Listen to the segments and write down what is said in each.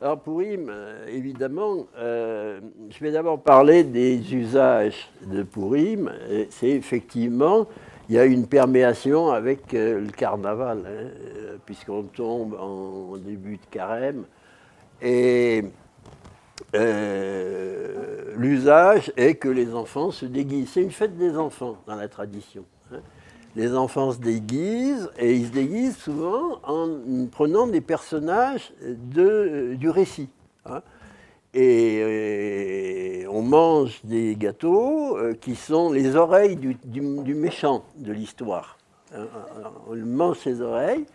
Alors pour Purim, euh, évidemment, euh, je vais d'abord parler des usages de Purim. C'est effectivement, il y a une perméation avec euh, le carnaval, hein, puisqu'on tombe en début de carême. Et l'usage est que les enfants se déguisent. C'est une fête des enfants dans la tradition. Les enfants se déguisent, et ils se déguisent souvent en prenant des personnages de, du récit. Hein. Et, on mange des gâteaux euh, qui sont les oreilles du, méchant de l'histoire. Hein. On mange ses oreilles.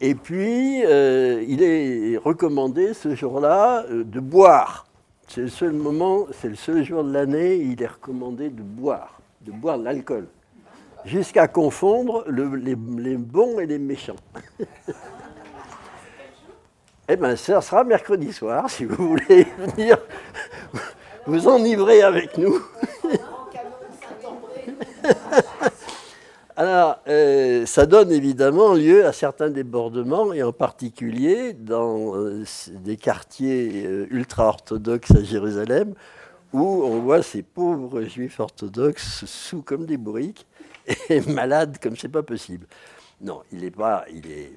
Et puis, euh, il est recommandé ce jour-là euh, de boire. C'est le seul moment, c'est le seul jour de l'année, il est recommandé de boire, de boire de l'alcool jusqu'à confondre les, bons et les méchants. eh bien, ça sera mercredi soir, si vous voulez venir vous enivrer avec nous. Alors, euh, ça donne évidemment lieu à certains débordements, et en particulier dans euh, des quartiers euh, ultra-orthodoxes à Jérusalem, où on voit ces pauvres juifs orthodoxes sous comme des bourriques, et malade comme c'est pas possible. Non, il n'est pas. Il est.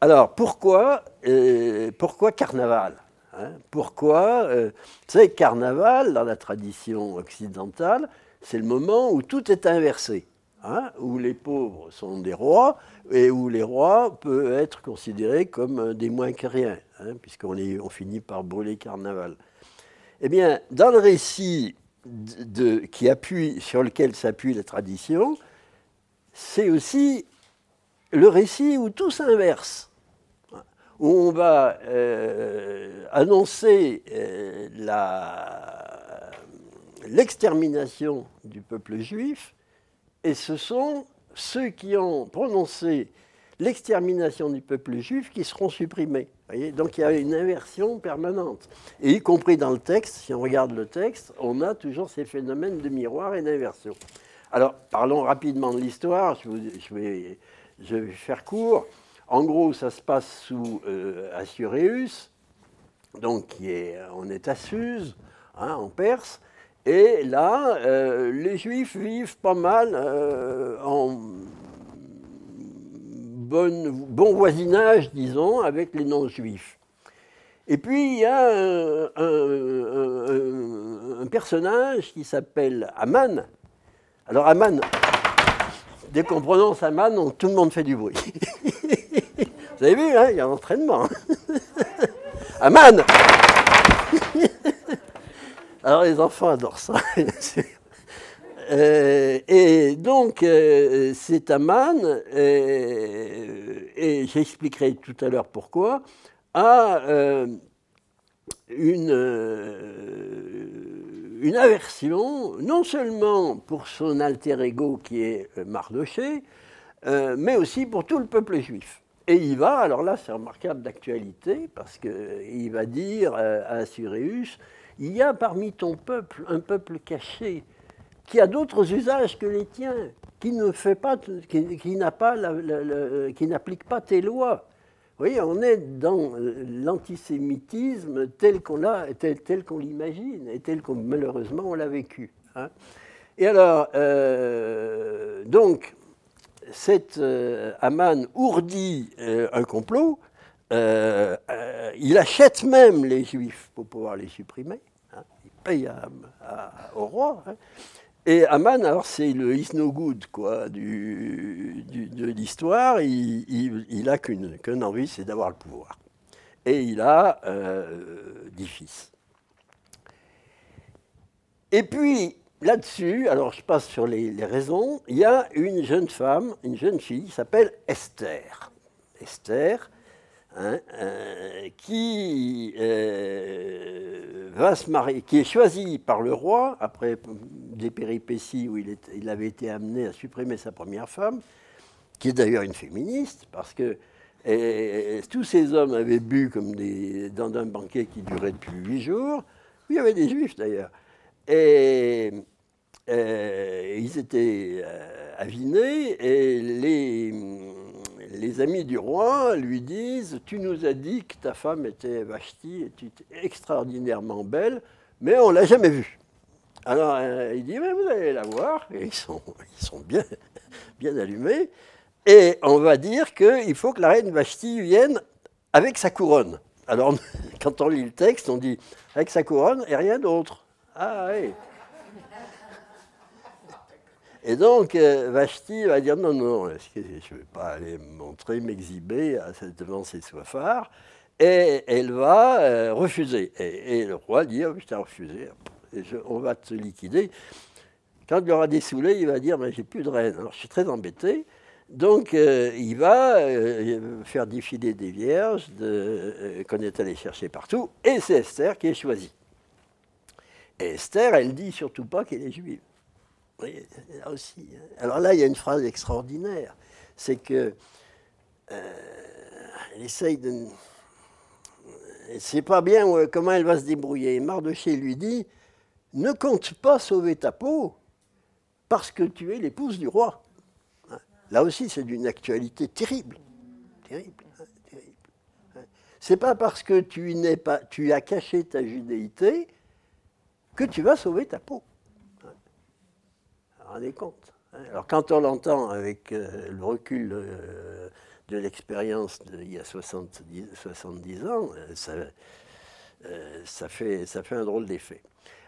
Alors pourquoi, euh, pourquoi carnaval hein? Pourquoi euh, savez, carnaval, dans la tradition occidentale, c'est le moment où tout est inversé. Hein, où les pauvres sont des rois et où les rois peuvent être considérés comme des moins que rien, hein, puisqu'on on finit par brûler carnaval. Eh bien, dans le récit qui appuie, sur lequel s'appuie la tradition, c'est aussi le récit où tout s'inverse, où on va euh, annoncer euh, l'extermination du peuple juif, et ce sont ceux qui ont prononcé l'extermination du peuple juif qui seront supprimés. Donc il y a une inversion permanente. Et y compris dans le texte, si on regarde le texte, on a toujours ces phénomènes de miroir et d'inversion. Alors parlons rapidement de l'histoire, je, vais, faire court. En gros, ça se passe sous euh, Assuréus, donc qui est, on est à Suse, hein, en Perse. Et là, euh, les Juifs vivent pas mal euh, en bon voisinage, disons, avec les non-juifs. Et puis il y a un, personnage qui s'appelle Aman. Alors Aman, dès qu'on prononce Aman, tout le monde fait du bruit. Vous avez vu, hein, il y a un entraînement. Aman Alors les enfants adorent ça. Euh, et donc, euh, Aman, euh, et j'expliquerai tout à l'heure pourquoi, a une, une aversion, non seulement pour son alter ego qui est Mardoché, mais aussi pour tout le peuple juif. Et il va, alors là c'est remarquable d'actualité, parce qu'il va dire à Assuréus, il y a parmi ton peuple un peuple caché, qui a d'autres usages que les tiens, qui ne fait pas, qui, n'a pas, qui n'applique pas tes lois. Vous voyez, on est dans l'antisémitisme tel qu'on l'a, tel, qu'on l'imagine et tel qu'on malheureusement on l'a vécu. Hein. Et alors, euh, donc, cet euh, Aman ourdit euh, un complot. il achète même les Juifs pour pouvoir les supprimer. Hein. Il paye au roi. Hein. Et Aman, alors c'est le is no good quoi, de l'histoire, il, il, a qu'une envie, c'est d'avoir le pouvoir. Et il a euh, dix fils. Et puis, là-dessus, alors je passe sur les, les, raisons, il y a une jeune femme, une jeune fille qui s'appelle Esther. Esther, Hein, euh, qui euh, va se marier, qui est choisi par le roi après des péripéties où il, avait été amené à supprimer sa première femme, qui est d'ailleurs une féministe, parce que tous ces hommes avaient bu comme des, dans un banquet qui durait depuis huit jours. il y avait des juifs d'ailleurs. Et euh, ils étaient avinés et les amis du roi lui disent Tu nous as dit que ta femme était Vashti, était extraordinairement belle, mais on l'a jamais vue. Alors euh, il dit mais Vous allez la voir. Ils sont, bien allumés. Et on va dire qu'il faut que la reine Vashti vienne avec sa couronne. Alors, quand on lit le texte, on dit avec sa couronne et rien d'autre. Ah oui. Et donc, euh, Vashti va dire non, non, je ne vais pas aller me montrer, m'exhiber devant ses soifards. Et elle va euh, refuser. Et, le roi dit oh, Je t'ai refusé, on va te liquider. Quand il aura dessoulé, il va dire Mais j'ai plus de reine. Alors, je suis très embêté. Donc, euh, il va faire défiler des vierges qu'on est allé chercher partout. Et c'est Esther qui est choisie. Et Esther, elle dit surtout pas qu'elle est juive. Hein. Alors là, il y a une phrase extraordinaire. C'est que euh, elle essaye de. Elle sait pas bien comment elle va se débrouiller. Mardoché lui dit Ne compte pas sauver ta peau parce que tu es l'épouse du roi. Hein. Là aussi, c'est d'une actualité terrible. Terrible. Hein, terrible. C'est pas parce que tu, n'es pas, tu as caché ta judéité que tu vas sauver ta peau rendez compte. Hein. Alors quand on l'entend avec euh, le recul euh, de l'expérience d'il y a 70, 70 ans, euh, ça fait un drôle d'effet.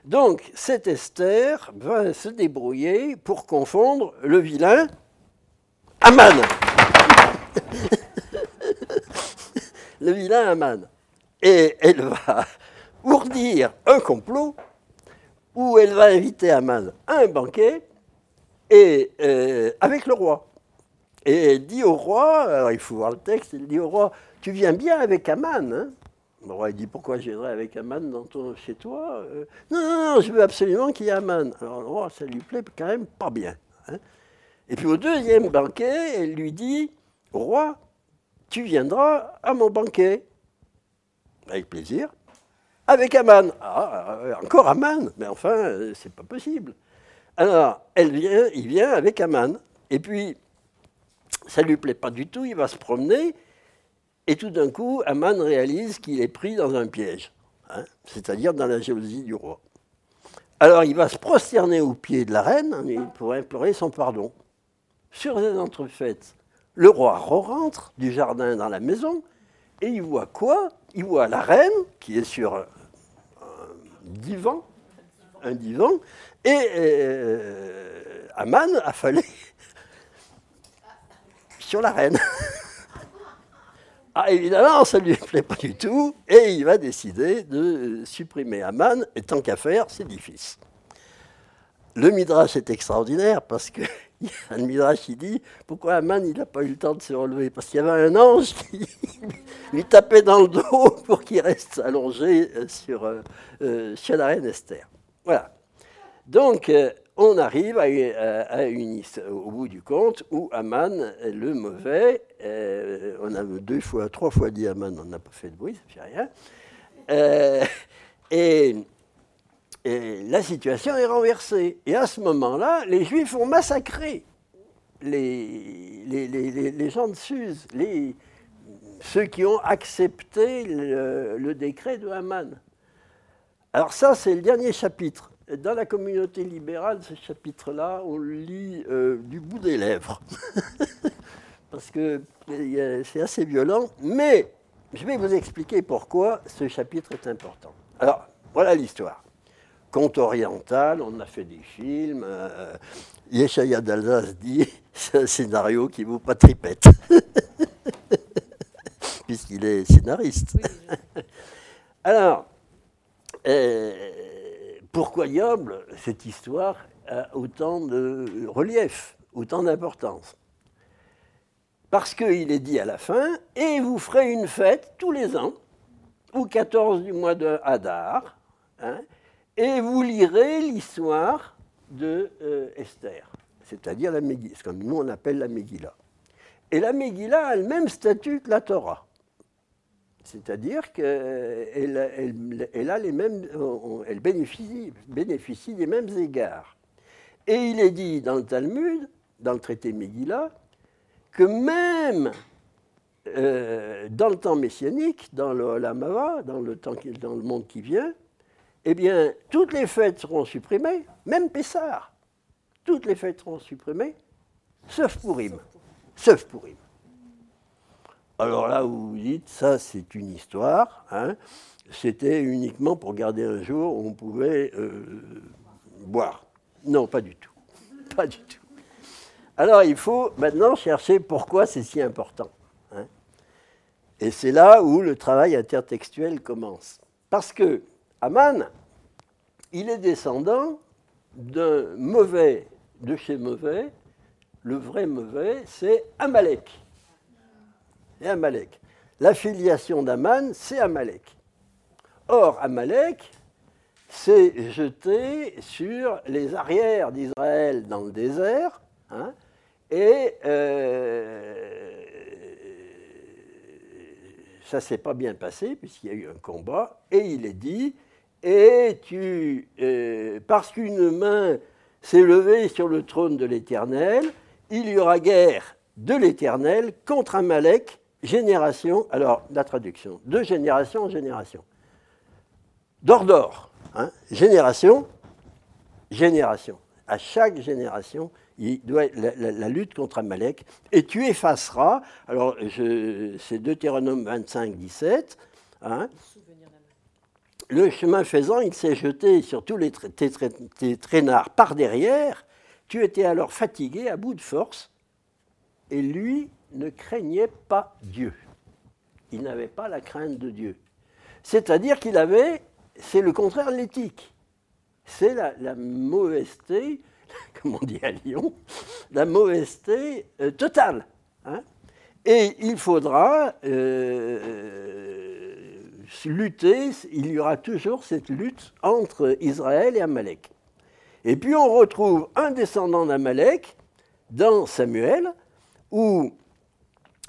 Donc cette Esther va se débrouiller pour confondre le vilain Aman. le vilain Aman. Et elle va ourdir un complot où elle va inviter Aman à un banquet et euh, avec le roi. Et elle dit au roi, alors il faut voir le texte, il dit au roi, tu viens bien avec Aman. Hein? Le roi dit, pourquoi je viendrai avec Aman dans ton, chez toi euh, non, non, non, je veux absolument qu'il y ait Aman. Alors le roi, ça lui plaît quand même pas bien. Hein. et puis au deuxième banquet, elle lui dit, roi, tu viendras à mon banquet. Avec plaisir. Avec Aman. Ah, encore Aman, mais enfin, euh, c'est pas possible. Alors, elle vient, il vient avec Aman. Et puis, ça lui plaît pas du tout, il va se promener. Et tout d'un coup, Aman réalise qu'il est pris dans un piège, hein, c'est-à-dire dans la jalousie du roi. Alors, il va se prosterner aux pieds de la reine pour implorer son pardon. Sur les entrefaites, le roi rentre du jardin dans la maison et il voit quoi? Il voit la reine qui est sur un divan, un divan, et euh, Aman a fallu sur la reine. Ah, évidemment, ça ne lui plaît pas du tout, et il va décider de supprimer Aman, et tant qu'à faire, c'est difficile. Le Midrash est extraordinaire parce que un Midrash qui dit pourquoi Aman il n'a pas eu le temps de se relever? Parce qu'il y avait un ange qui lui tapait dans le dos pour qu'il reste allongé sur, euh, sur la reine Esther. Voilà. Donc, euh, on arrive une, au bout du compte où Aman, le mauvais, euh, on a deux fois, trois fois dit Aman, on n'a pas fait de bruit, ça fait rien. Euh, et, la situation est renversée. Et à ce moment-là, les Juifs ont massacré les, gens de Suse, ceux qui ont accepté le, le décret de Haman. Alors ça, c'est le dernier chapitre. Dans la communauté libérale, ce chapitre-là, on le lit euh, du bout des lèvres. Parce que c'est assez violent. Mais je vais vous expliquer pourquoi ce chapitre est important. Alors, voilà l'histoire. Conte oriental, on a fait des films. Euh, Yeshaya d'Alsace dit c'est un scénario qui vaut pas tripette. Puisqu'il est scénariste. Alors, euh, pourquoi Yoble, cette histoire, a autant de relief, autant d'importance? Parce qu'il est dit à la fin, et vous ferez une fête tous les ans, au 14 du mois de Hadar, hein, et vous lirez l'histoire de euh, Esther, c'est-à-dire la ce que nous on appelle la Megillah. Et la Megillah a le même statut que la Torah. C'est-à-dire qu'elle elle, a les mêmes, elle bénéficie, bénéficie des mêmes égards. Et il est dit dans le Talmud, dans le traité Megillah, que même euh, dans le temps messianique, dans le Lamava, dans le, temps dans le monde qui vient, eh bien, toutes les fêtes seront supprimées, même Pessar. Toutes les fêtes seront supprimées, sauf Purim. Sauf Purim. Alors là, vous vous dites, ça c'est une histoire. Hein. C'était uniquement pour garder un jour où on pouvait euh, boire. Non, pas du tout. Pas du tout. Alors il faut maintenant chercher pourquoi c'est si important. Hein. Et c'est là où le travail intertextuel commence. Parce que Aman, il est descendant d'un mauvais, de chez mauvais. Le vrai mauvais, c'est Amalek. C'est Amalek. L'affiliation d'Aman, c'est Amalek. Or, Amalek s'est jeté sur les arrières d'Israël dans le désert, hein, et euh, ça s'est pas bien passé, puisqu'il y a eu un combat, et il est dit, et tu, euh, parce qu'une main s'est levée sur le trône de l'Éternel, il y aura guerre de l'Éternel contre Amalek, génération, alors la traduction, de génération en génération d'or d'or. Hein, génération, génération. À chaque génération, il doit la, la, lutte contre Amalek. Et tu effaceras, alors c'est Deutéronome 25, 17. Hein, le chemin faisant, il s'est jeté sur tous les tes, traînards par derrière. Tu étais alors fatigué, à bout de force, et lui ne craignait pas Dieu. Il n'avait pas la crainte de Dieu. C'est-à-dire qu'il avait c'est le contraire de l'éthique. C'est la, la, mauvaiseté, comme on dit à Lyon, la mauvaiseté euh, totale. Hein. Et il faudra euh, lutter, il y aura toujours cette lutte entre Israël et Amalek. Et puis on retrouve un descendant d'Amalek dans Samuel, où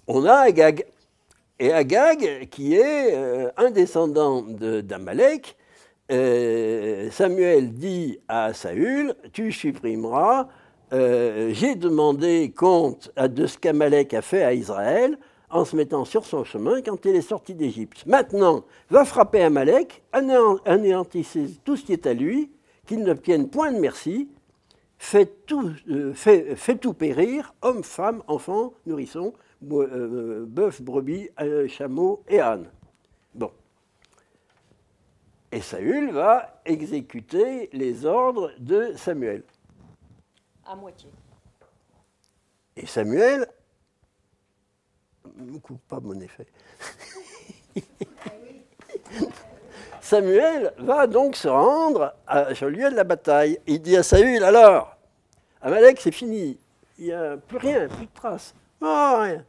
on a Agag. Et Agag, qui est euh, un descendant d'Amalek, euh, Samuel dit à Saül, tu supprimeras, euh, j'ai demandé compte de ce qu'Amalek a fait à Israël en se mettant sur son chemin quand il est sorti d'Égypte. Maintenant, va frapper Amalek, anéantissez tout ce qui est à lui, qu'il n'obtienne point de merci, fait tout, fait, tout périr, hommes, femmes, enfants, nourrissons, bœufs, brebis, chameaux et ânes. Bon. Et Saül va exécuter les ordres de Samuel. À moitié. Et Samuel ne coupe pas mon effet. Samuel va donc se rendre à, sur le lieu de la bataille. Il dit à Saül alors, Amalek, c'est fini. Il n'y a plus rien, plus de traces. Oh, rien.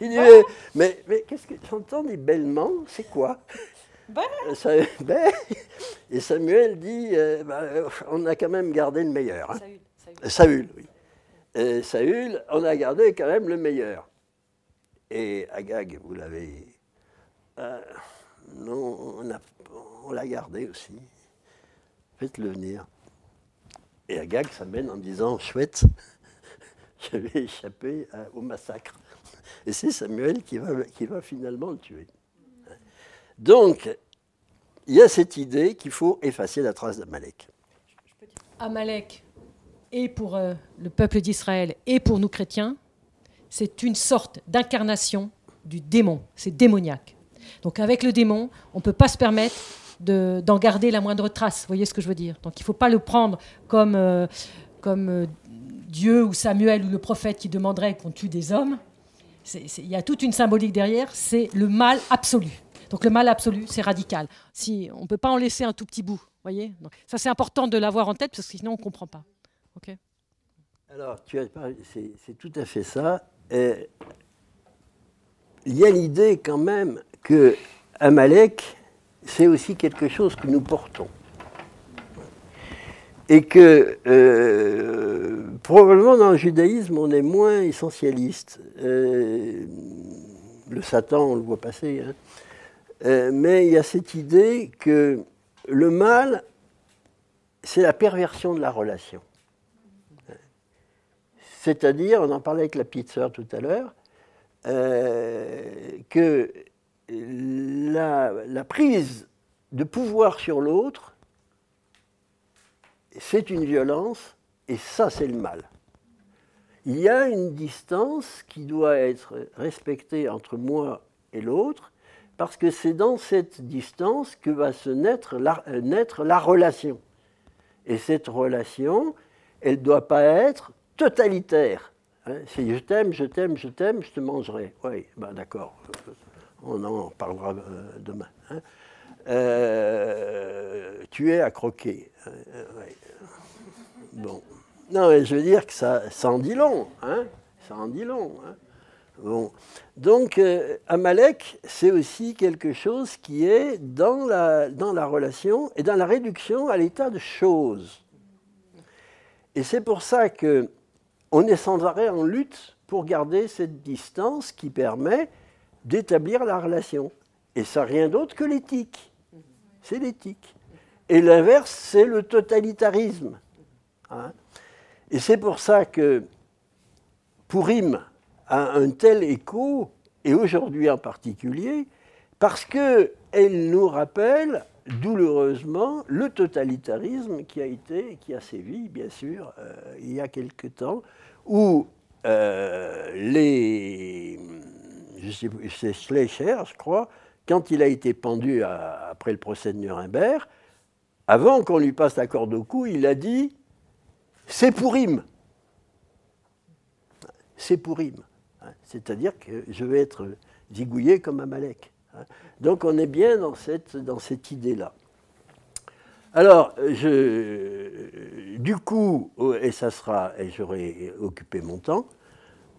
Il dit, mais, mais, qu'est-ce que j'entends des bêlements C'est quoi? Ben. Euh, ben. Et Samuel dit, euh, bah, on a quand même gardé le meilleur. Hein. Saül, oui. Et Saül, on a gardé quand même le meilleur. Et Agag, vous l'avez. Euh, non, on, l'a gardé aussi. Faites-le venir. Et Agag s'amène en disant Chouette, je vais échapper au massacre. Et c'est Samuel qui va, qui va finalement le tuer. Donc, il y a cette idée qu'il faut effacer la trace d'Amalek. Amalek, et pour euh, le peuple d'Israël, et pour nous chrétiens, c'est une sorte d'incarnation du démon. C'est démoniaque. Donc avec le démon, on ne peut pas se permettre d'en garder la moindre trace. Vous voyez ce que je veux dire? Donc il ne faut pas le prendre comme, euh, comme euh, Dieu ou Samuel ou le prophète qui demanderait qu'on tue des hommes il y a toute une symbolique derrière, c'est le mal absolu. Donc le mal absolu, c'est radical. Si, on ne peut pas en laisser un tout petit bout. voyez? Donc, Ça, c'est important de l'avoir en tête parce que sinon, on ne comprend pas. Ok? Alors, c'est tout à fait ça. il y a l'idée quand même que Amalek, c'est aussi quelque chose que nous portons et que euh, probablement dans le judaïsme, on est moins essentialiste. Euh, le Satan, on le voit passer. Hein. Euh, mais il y a cette idée que le mal, c'est la perversion de la relation. C'est-à-dire, on en parlait avec la petite sœur tout à l'heure, que la, prise de pouvoir sur l'autre, c'est une violence, et ça, c'est le mal. Il y a une distance qui doit être respectée entre moi et l'autre, parce que c'est dans cette distance que va se naître la, euh, relation. Et cette relation, elle ne doit pas être totalitaire. Hein. c'est je t'aime, je t'aime, je t'aime, je te mangerai. Oui, ben d'accord, on en parlera euh, demain. Hein. Euh, tu es à croquer. Bon. Non, mais je veux dire que ça, en dit long. Hein ça en dit long. Hein bon. Donc, euh, Amalek, c'est aussi quelque chose qui est dans la, dans la relation et dans la réduction à l'état de choses. Et c'est pour ça que on est sans arrêt en lutte pour garder cette distance qui permet d'établir la relation. Et ça, rien d'autre que l'éthique. C'est l'éthique. Et l'inverse, c'est le totalitarisme. Hein et c'est pour ça que Pourim a un tel écho, et aujourd'hui en particulier, parce qu'elle nous rappelle douloureusement le totalitarisme qui a été, qui a sévi, bien sûr, euh, il y a quelque temps, où euh, les, c'est Schleicher, je crois, quand il a été pendu après le procès de Nuremberg, avant qu'on lui passe la corde au cou, il a dit c'est Pourim. C'est Pourim. Hein, c'est-à-dire que je vais être zigouillé comme Amalek. Hein. Donc on est bien dans cette, idée-là. Alors, du coup, et ça sera, et j'aurai occupé mon temps,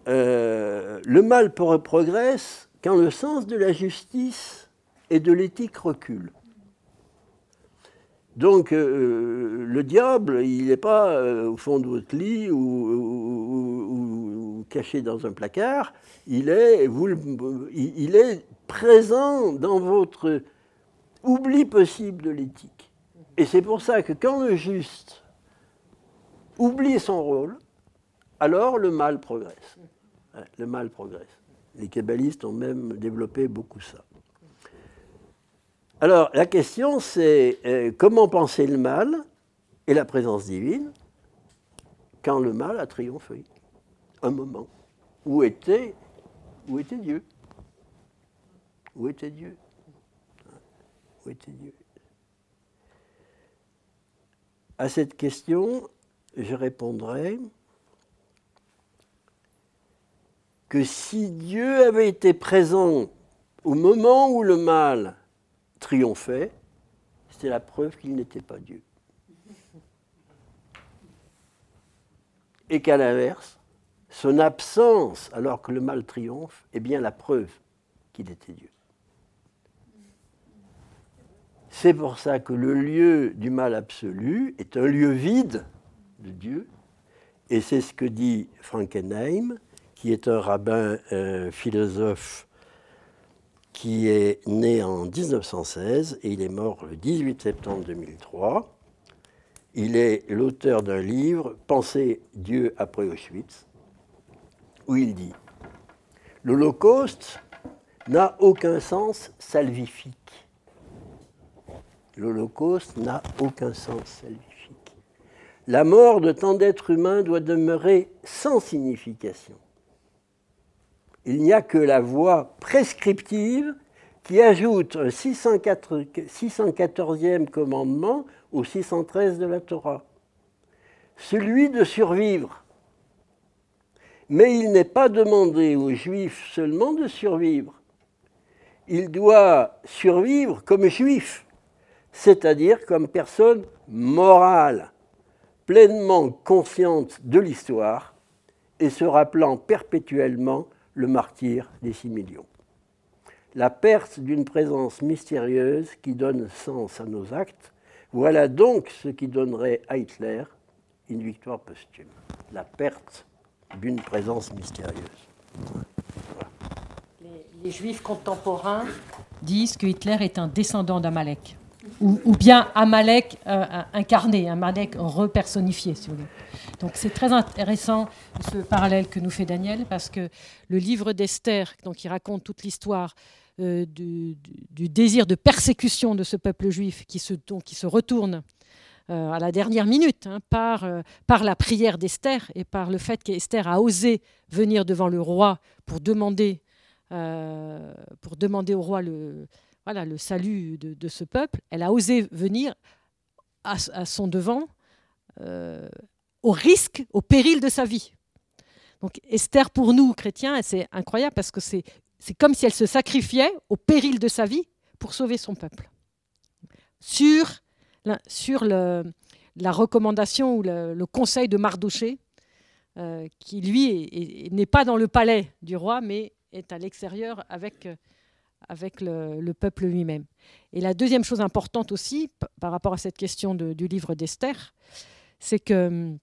euh, le mal progresse quand le sens de la justice et de l'éthique recule. Donc euh, le diable, il n'est pas euh, au fond de votre lit ou, caché dans un placard, il est, vous, il est présent dans votre oubli possible de l'éthique. Et c'est pour ça que quand le juste oublie son rôle, alors le mal progresse. Le mal progresse. Les kabbalistes ont même développé beaucoup ça. Alors, la question, c'est euh, comment penser le mal et la présence divine quand le mal a triomphé Un moment. Où était, où était Dieu? Où était Dieu? Où était Dieu? À cette question, je répondrai que si Dieu avait été présent au moment où le mal triomphait, c'était la preuve qu'il n'était pas Dieu. Et qu'à l'inverse, son absence, alors que le mal triomphe, est bien la preuve qu'il était Dieu. C'est pour ça que le lieu du mal absolu est un lieu vide de Dieu, et c'est ce que dit Frankenheim, qui est un rabbin philosophe qui est né en 1916 et il est mort le 18 septembre 2003. Il est l'auteur d'un livre, Penser Dieu après Auschwitz, où il dit L'Holocauste n'a aucun sens salvifique. L'Holocauste n'a aucun sens salvifique. La mort de tant d'êtres humains doit demeurer sans signification il n'y a que la voie prescriptive qui ajoute un 614e commandement au 613 de la Torah, celui de survivre. Mais il n'est pas demandé aux Juifs seulement de survivre. Il doit survivre comme juif, c'est-à-dire comme personne morale, pleinement consciente de l'histoire et se rappelant perpétuellement le martyr des six millions. La perte d'une présence mystérieuse qui donne sens à nos actes, voilà donc ce qui donnerait à Hitler une victoire posthume. La perte d'une présence mystérieuse. Les, Juifs contemporains disent que Hitler est un descendant d'Amalek. Ou, bien Amalek euh, incarné, Amalek repersonnifié, si vous voulez. Donc c'est très intéressant ce parallèle que nous fait Daniel, parce que le livre d'Esther, donc il raconte toute l'histoire euh, du, désir de persécution de ce peuple juif qui se, qui se retourne euh, à la dernière minute hein, par, par la prière d'Esther et par le fait qu'Esther a osé venir devant le roi pour demander, pour demander au roi le, voilà, le salut de, ce peuple, elle a osé venir à, son devant euh, au risque, au péril de sa vie. Donc Esther, pour nous, chrétiens, c'est incroyable parce que c'est comme si elle se sacrifiait au péril de sa vie pour sauver son peuple. Sur, la, sur la recommandation ou le, conseil de Mardoché, euh, qui lui n'est pas dans le palais du roi, mais est à l'extérieur avec avec le, peuple lui-même. Et la deuxième chose importante aussi, par rapport à cette question du livre d'Esther, c'est que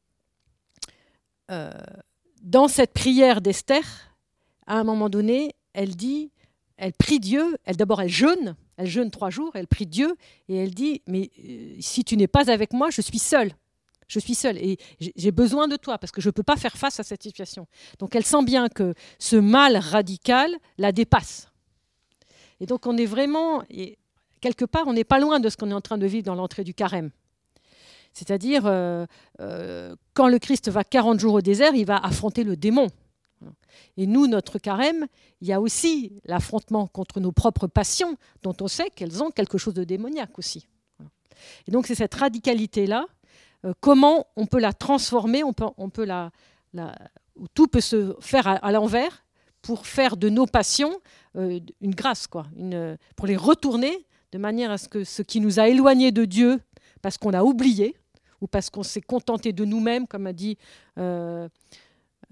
euh, dans cette prière d'Esther, à un moment donné, elle dit, elle prie Dieu, elle d'abord elle jeûne, elle jeûne trois jours, elle prie Dieu et elle dit, mais euh, si tu n'es pas avec moi, je suis seule. Je suis seule et j'ai besoin de toi parce que je ne peux pas faire face à cette situation. Donc elle sent bien que ce mal radical la dépasse. Et donc on est vraiment, quelque part, on n'est pas loin de ce qu'on est en train de vivre dans l'entrée du carême. C'est-à-dire, euh, euh, quand le Christ va 40 jours au désert, il va affronter le démon. Et nous, notre carême, il y a aussi l'affrontement contre nos propres passions, dont on sait qu'elles ont quelque chose de démoniaque aussi. Et donc c'est cette radicalité-là, euh, comment on peut la transformer, on peut, on peut la, tout peut se faire à l'envers pour faire de nos passions euh, une grâce, quoi, une, pour les retourner de manière à ce que ce qui nous a éloignés de Dieu, parce qu'on a oublié, ou parce qu'on s'est contenté de nous-mêmes, comme a dit euh,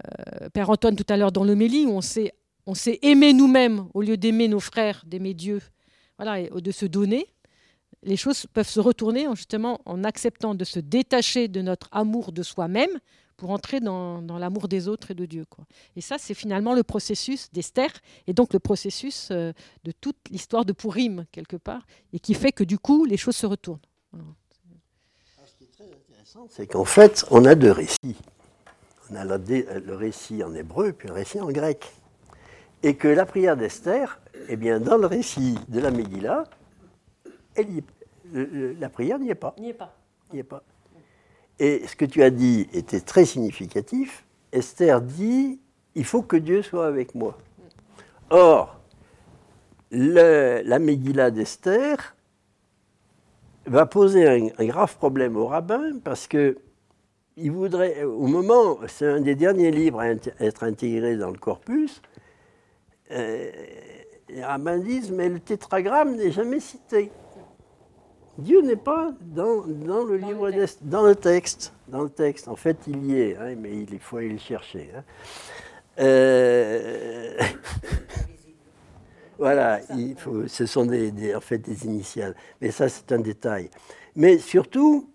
euh, Père Antoine tout à l'heure dans l'homélie, où on s'est, aimé nous-mêmes au lieu d'aimer nos frères, d'aimer Dieu, voilà, de se donner. Les choses peuvent se retourner justement en acceptant de se détacher de notre amour de soi-même pour entrer dans, l'amour des autres et de Dieu. Quoi. Et ça, c'est finalement le processus d'Esther, et donc le processus euh, de toute l'histoire de Pourim, quelque part, et qui fait que du coup, les choses se retournent. Ce qui est très intéressant, c'est qu'en fait, on a deux récits. On a le récit en hébreu, puis le récit en grec. Et que la prière d'Esther, eh bien, dans le récit de la Megillah, la prière n'y est pas. N'y est pas. N'y est pas. Et ce que tu as dit était très significatif. Esther dit, il faut que Dieu soit avec moi. Or, la Megillah d'Esther va poser un, grave problème au rabbin parce que il voudrait, au moment, c'est un des derniers livres à être intégré dans le corpus, euh, les rabbins disent, mais le tétragramme n'est jamais cité. Dieu n'est pas dans, le livre dans le texte. Dans le texte, en fait, il y est, hein, mais il faut aller le chercher. Hein. Euh, voilà, il faut, ce sont des, en fait des initiales. Mais ça, c'est un détail. Mais surtout,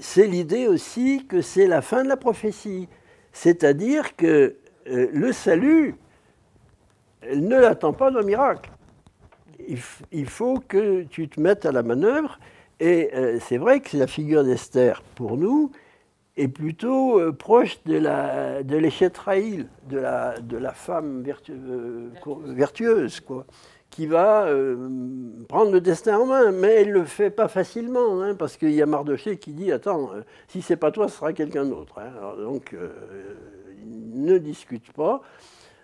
c'est l'idée aussi que c'est la fin de la prophétie. C'est-à-dire que euh, le salut ne l'attend pas d'un miracle il, faut que tu te mettes à la manœuvre. Et euh, c'est vrai que la figure d'Esther, pour nous, est plutôt euh, proche de la de de la, de la femme euh, vertueuse, quoi, qui va prendre le destin en main. Mais elle ne le fait pas facilement, hein, parce qu'il y a Mardoché qui dit Attends, si c'est pas toi, ce sera quelqu'un d'autre. Hein. donc, ne discute pas.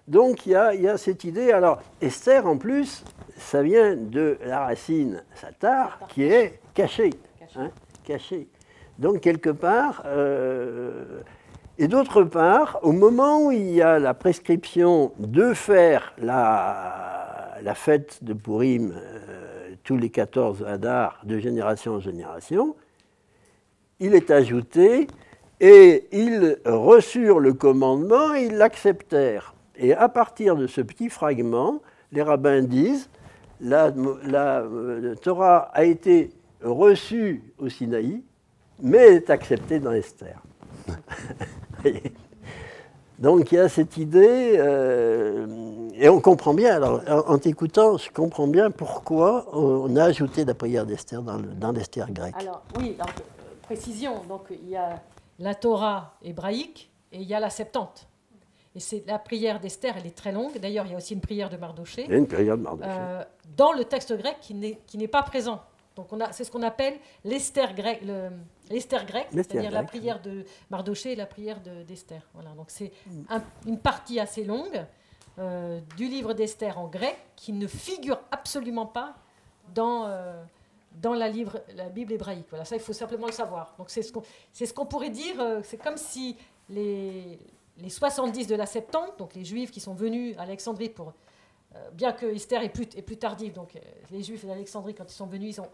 Donc il y, a, cette idée. Alors Esther, en plus, ça vient de la racine satar qui est cachée. Caché. Hein, Donc quelque part, euh, et d'autre part, au moment où il y a la prescription de faire la, la fête de Purim euh, tous les 14 Hadar de génération en génération, il est ajouté et ils reçurent le commandement et ils l'acceptèrent. Et à partir de ce petit fragment, les rabbins disent la, la euh, Torah a été reçue au Sinaï, mais est acceptée dans Esther. Donc il y a cette idée, euh, Et on comprend bien, alors en, t'écoutant, je comprends bien pourquoi on a ajouté la prière d'Esther dans, l'Esther grec. Alors oui, euh, précision, donc il y a la Torah hébraïque et il y a la Septante. Et c'est la prière d'Esther, elle est très longue. D'ailleurs, il y a aussi une prière de Mardoché. Il y a une prière de Mardoché. Euh, dans le texte grec qui n'est pas présent. Donc c'est ce qu'on appelle l'Esther grec, l'Esther grec, c'est-à-dire la prière de Mardoché et la prière d'Esther. voilà, donc c'est une partie assez longue euh, du livre d'Esther en grec qui ne figure absolument pas dans, euh, dans la, livre, la Bible hébraïque. Voilà, ça il faut simplement le savoir. Donc c'est ce qu'on ce qu'on pourrait dire, c'est comme si les les 70 de la Septante, donc les Juifs qui sont venus à Alexandrie pour, euh, bien que Esther est plus, tardive, donc euh, les Juifs d'Alexandrie quand ils sont venus, ils ont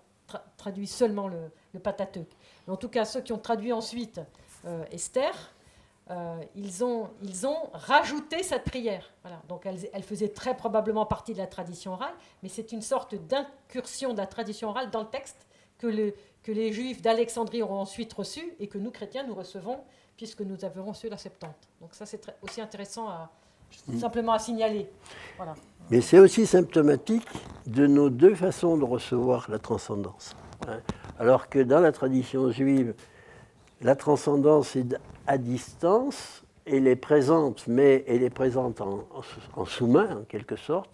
traduit seulement le, le Pentateuque. Mais en tout cas, ceux qui ont traduit ensuite euh, Esther, ils, ont, rajouté cette prière. Donc elle, faisait très probablement partie de la tradition orale, mais c'est une sorte d'incursion de la tradition orale dans le texte que, que les Juifs d'Alexandrie auront ensuite reçu et que nous, chrétiens, nous recevons puisque nous avons reçu la Septante. Donc ça, c'est aussi intéressant à, mm. simplement à signaler. Voilà. Mais c'est aussi symptomatique de nos deux façons de recevoir la transcendance. Hein. Alors que dans la tradition juive, la transcendance est à distance, elle est présente, mais elle est présente en, en sous-main, en quelque sorte,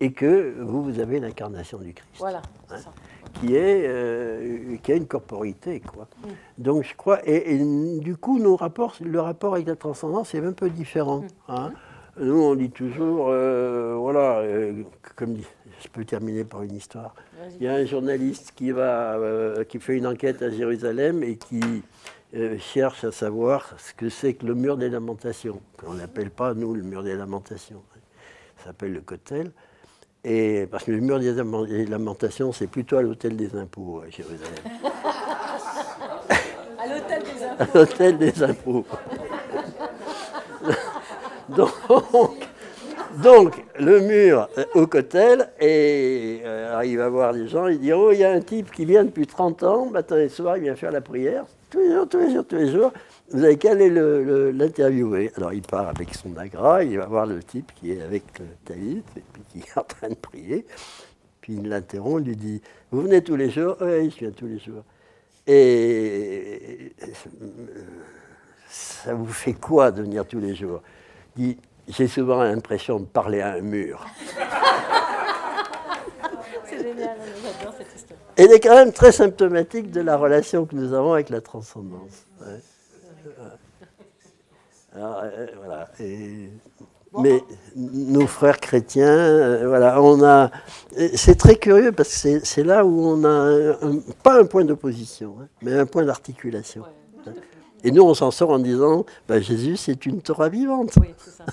et que vous, vous avez l'incarnation du Christ. Voilà, hein. ça qui, est, euh, qui a une corporité. Quoi. Mm. Donc je crois, et, du coup, nos rapports, le rapport avec la transcendance est un peu différent. Mm. Hein. Nous, on dit toujours, euh, voilà, euh, comme dit, je peux terminer par une histoire. Il y a un journaliste qui, va, qui fait une enquête à Jérusalem et qui cherche à savoir ce que c'est que le mur des lamentations, qu'on n'appelle pas, nous, le mur des lamentations. Ça s'appelle le Kotel. Et parce que le mur des lamentations, c'est plutôt à l'hôtel des impôts à Jérusalem. à l'hôtel des impôts. À l'hôtel des impôts. donc, donc, le mur euh, au cotel, et euh, il va voir les gens, il dit Oh, il y a un type qui vient depuis 30 ans, matin et soir, il vient faire la prière, tous les jours, tous les jours, tous les jours. Vous avez qu'à aller l'interviewer. Alors il part avec son agra, il va voir le type qui est avec le talit, et puis qui est en train de prier. Puis il l'interrompt, il lui dit Vous venez tous les jours? Oui, je viens tous les jours. Et ça vous fait quoi de venir tous les jours? Il dit J'ai souvent l'impression de parler à un mur. C'est génial, j'adore cette histoire. Elle est quand même très symptomatique de la relation que nous avons avec la transcendance. Euh, voilà. mais nos frères chrétiens, euh, voilà, on a. C'est très curieux parce que c'est là où on a pas un point d'opposition, hein, mais un point d'articulation. Et nous, on s'en sort en disant bah, Jésus, c'est une Torah vivante. Oui, c'est ça.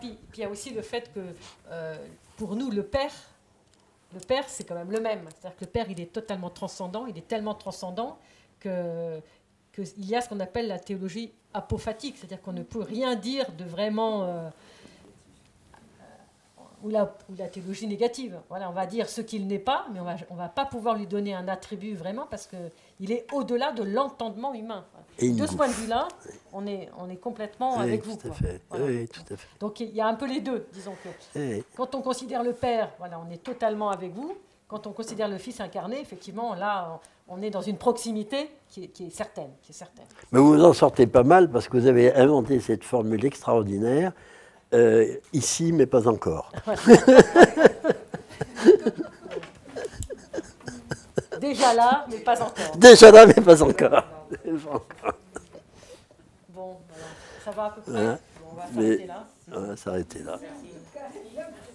puis il y a aussi le fait que euh, pour nous, le Père, le Père, c'est quand même le même. C'est-à-dire que le Père, il est totalement transcendant, il est tellement transcendant que qu'il y a ce qu'on appelle la théologie apophatique, c'est-à-dire qu'on ne peut rien dire de vraiment... Euh, ou, la, la, théologie négative. Voilà, on va dire ce qu'il n'est pas, mais on va, on va pas pouvoir lui donner un attribut vraiment parce qu'il est au-delà de l'entendement humain. Et de ce point de vue-là, on est, on est complètement avec vous. Oui, tout à fait. Donc il y a un peu les deux, disons que. Quand on considère le Père, voilà, on est totalement avec vous. Quand on considère le Fils incarné, effectivement, là, on est dans une proximité qui est, certaine, qui est certaine. Mais vous en sortez pas mal parce que vous avez inventé cette formule extraordinaire, euh, ici mais pas encore. Déjà là, mais pas encore. Déjà là, mais pas encore. bon, ça va à peu près. on va s'arrêter là. On va s'arrêter là.